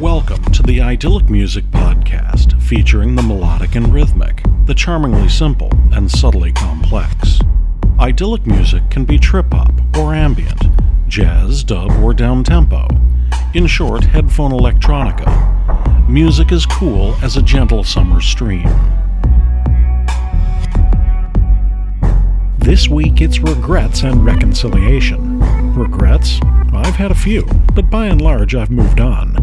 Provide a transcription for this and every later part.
Welcome to the Idyllic Music Podcast, featuring the melodic and rhythmic, the charmingly simple and subtly complex. Idyllic music can be trip hop or ambient, jazz, dub, or down tempo. In short, headphone electronica. Music is cool as a gentle summer stream. This week it's regrets and reconciliation. Regrets? I've had a few, but by and large I've moved on.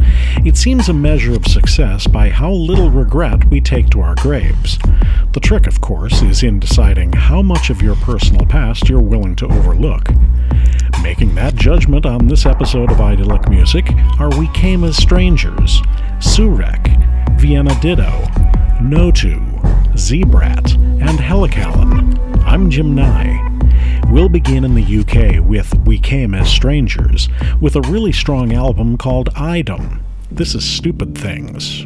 It seems a measure of success by how little regret we take to our graves. The trick, of course, is in deciding how much of your personal past you're willing to overlook. Making that judgment on this episode of Idyllic Music are We Came as Strangers, Surek, Vienna Ditto, Notu, Zebrat, and Helicalan. I'm Jim Nye. We'll begin in the UK with We Came as Strangers, with a really strong album called Idem. This is Stupid Things.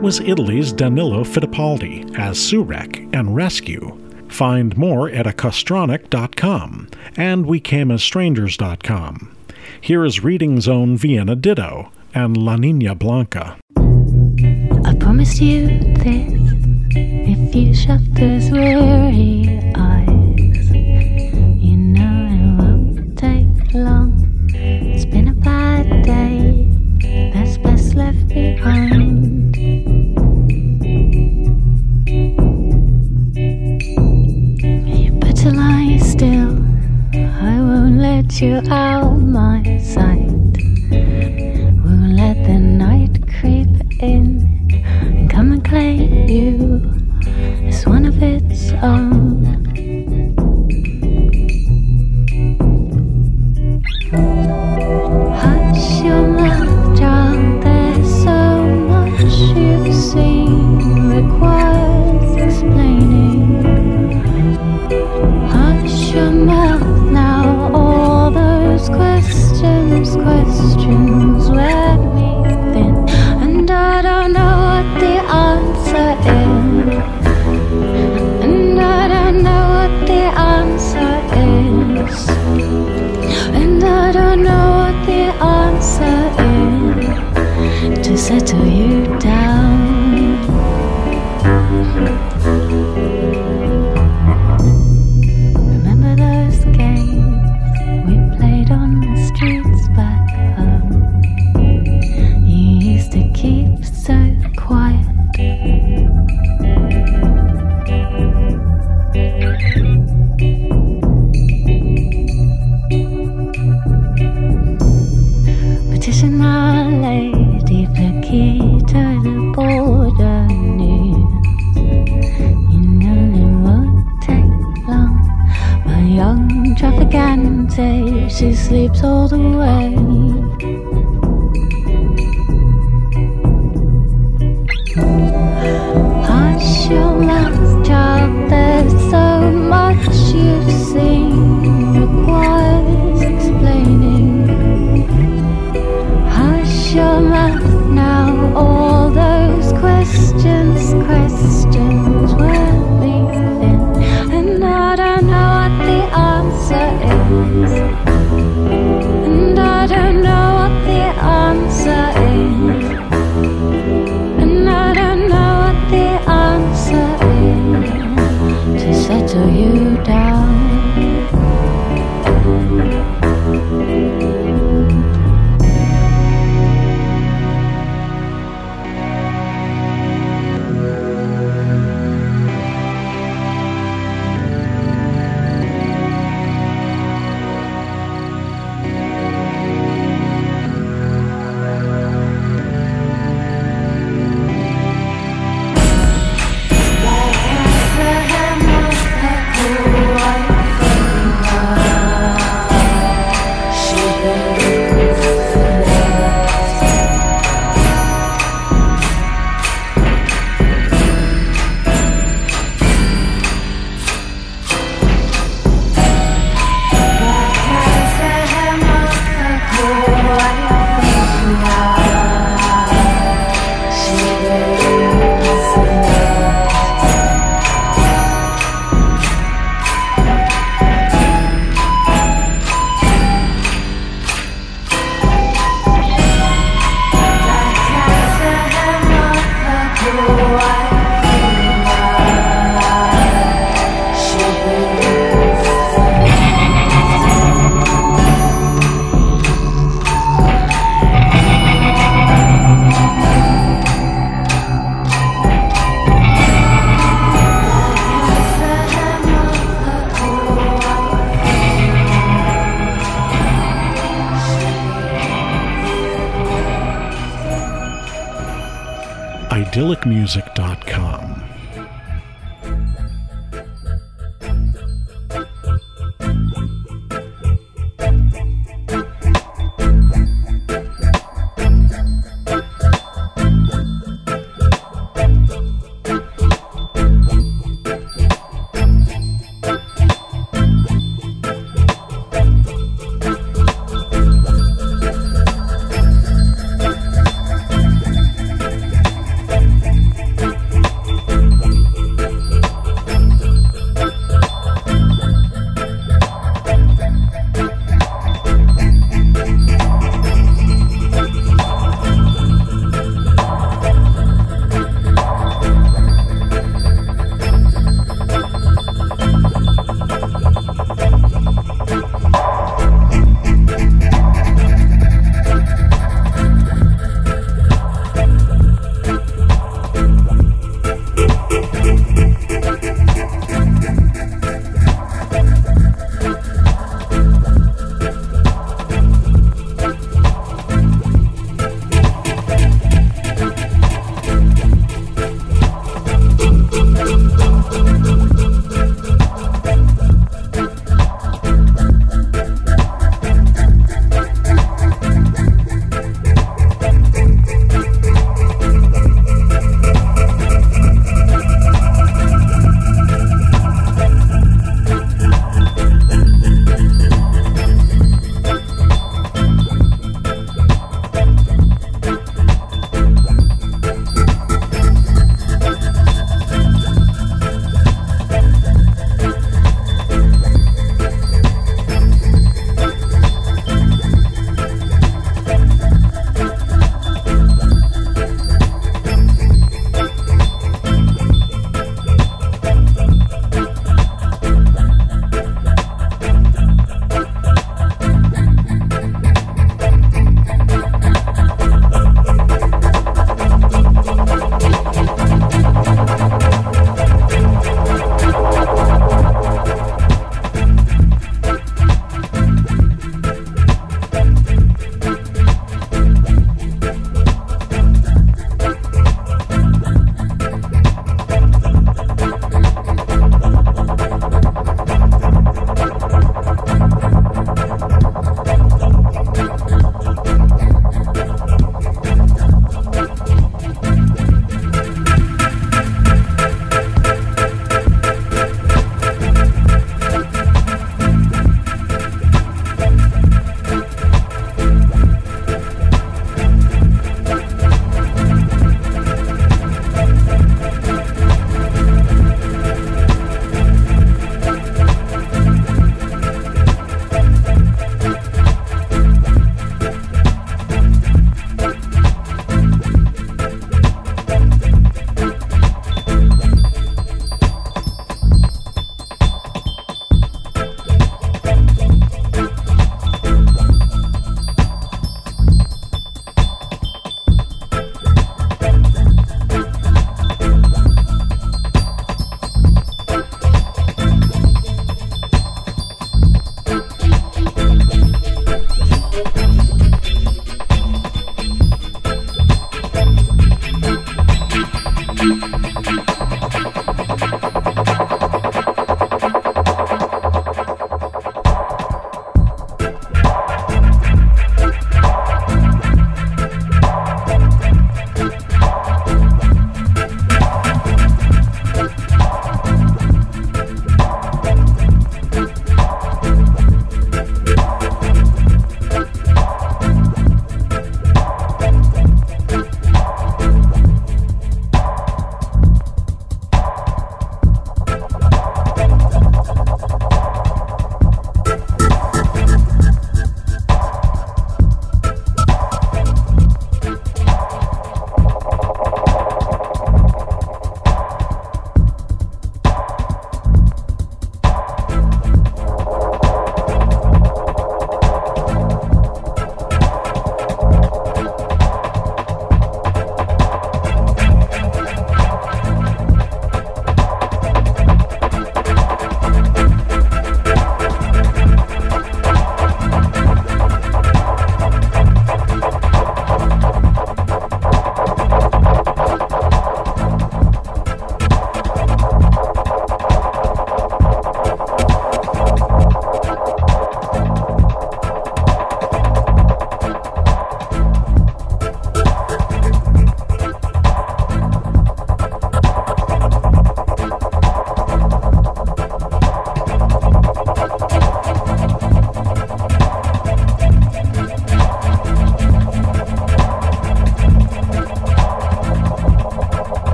That was Italy's Danilo Fittipaldi as Surek and Rescue. Find more at acostronic.com and wecameasstrangers.com. Here is Reading Zone Vienna Ditto and La Nina Blanca. I promised you this if you shut this weary eye. you out my sight. Trafficante, she sleeps all the way. Hush your mouth, child.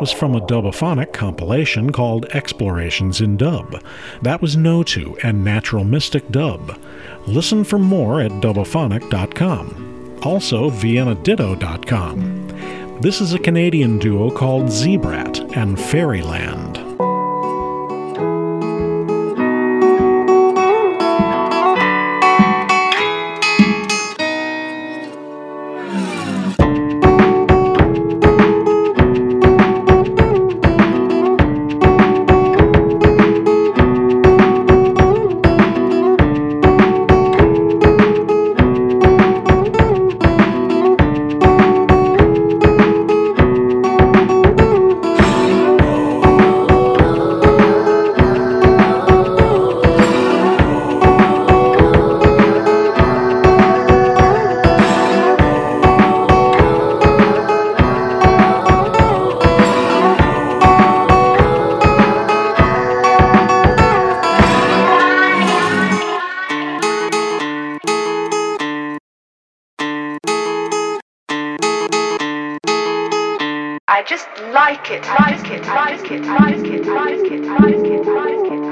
Was from a dubophonic compilation called Explorations in Dub. That was No2 and Natural Mystic Dub. Listen for more at dubophonic.com. Also, ViennaDitto.com. This is a Canadian duo called Zebrat and Fairyland. I just like it, like it, like it, like it, like it, like it, like it, like it.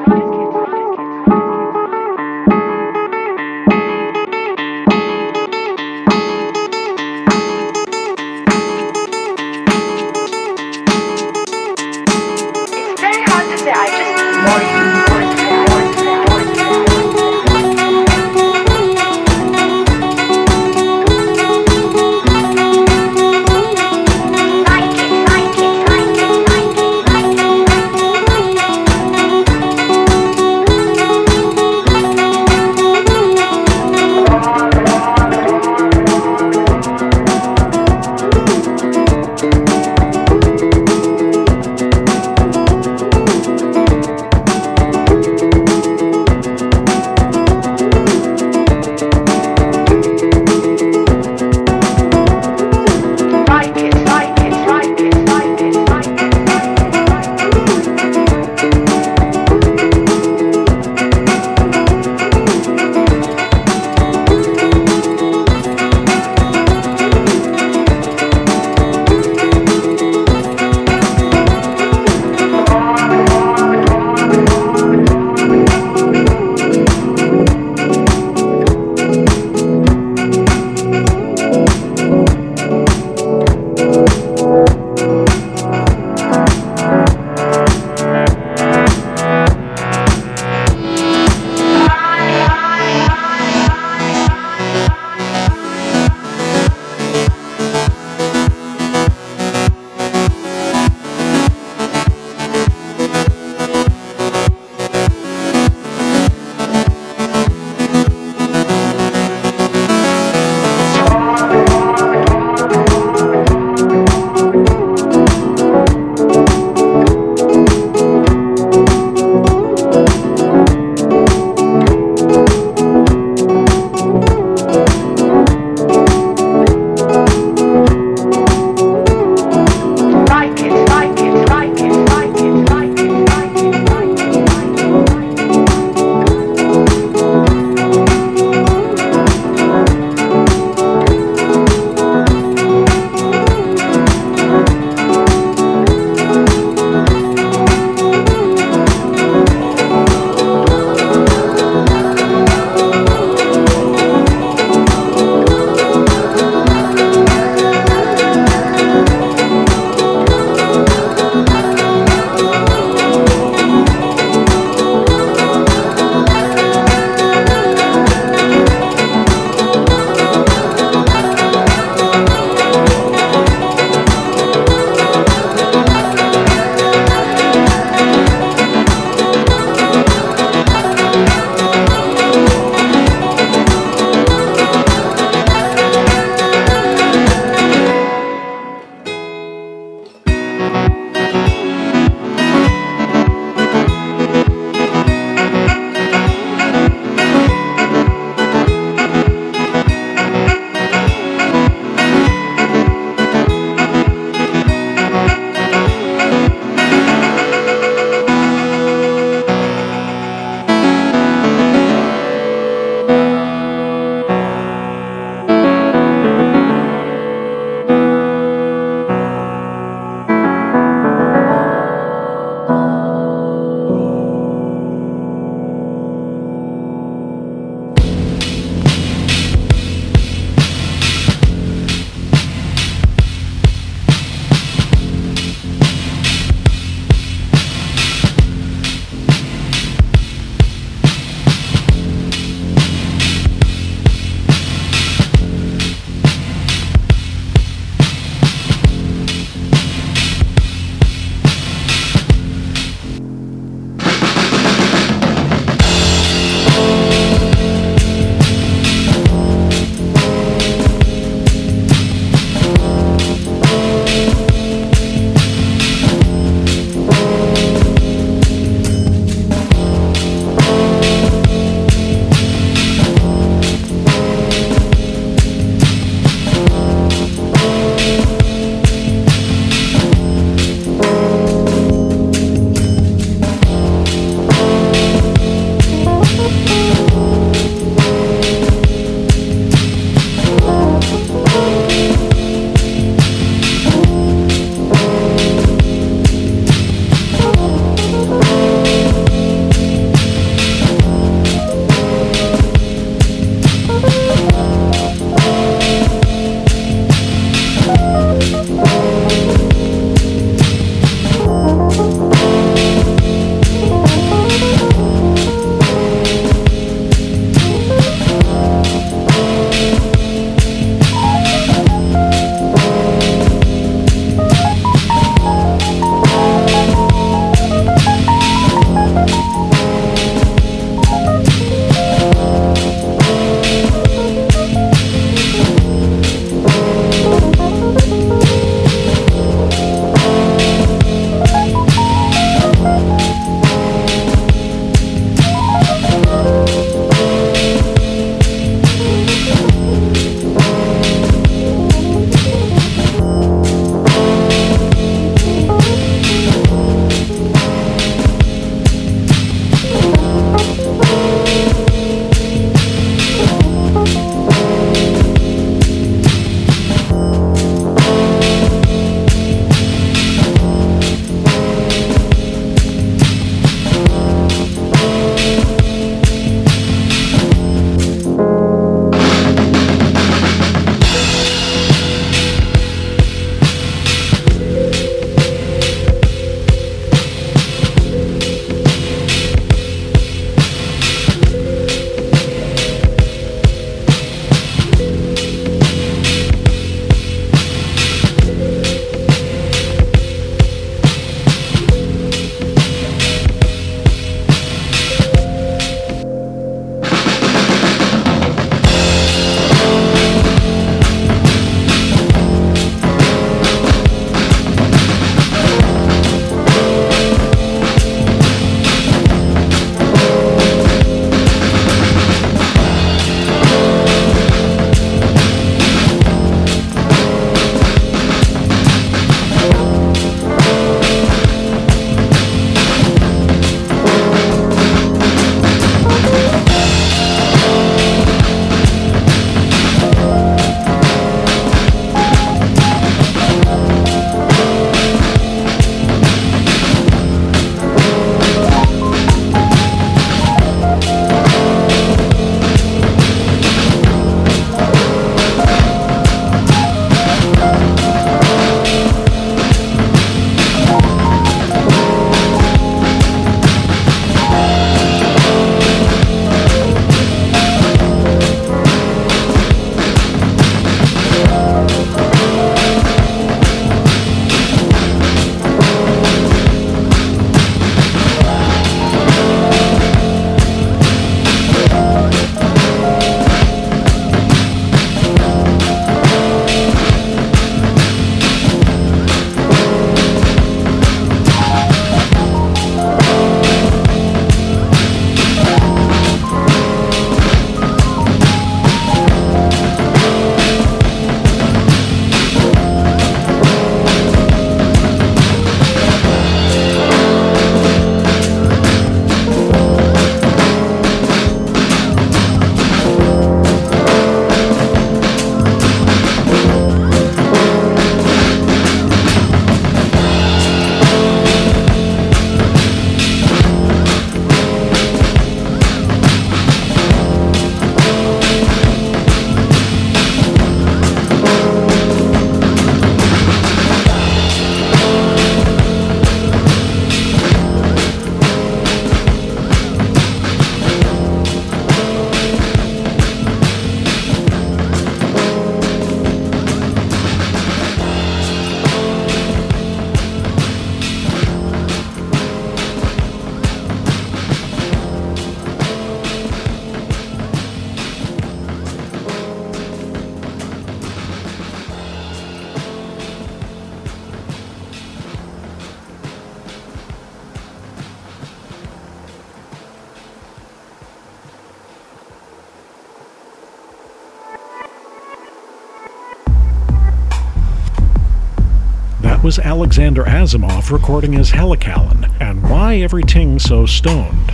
Was Alexander Asimov recording his Helicalan, and Why Everything So Stoned.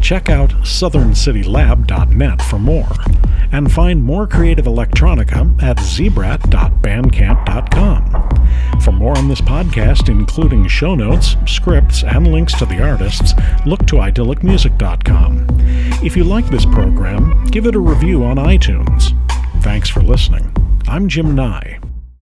Check out southerncitylab.net for more, and find more creative electronica at zebrat.bandcamp.com. For more on this podcast, including show notes, scripts, and links to the artists, look to idyllicmusic.com. If you like this program, give it a review on iTunes. Thanks for listening. I'm Jim Nye.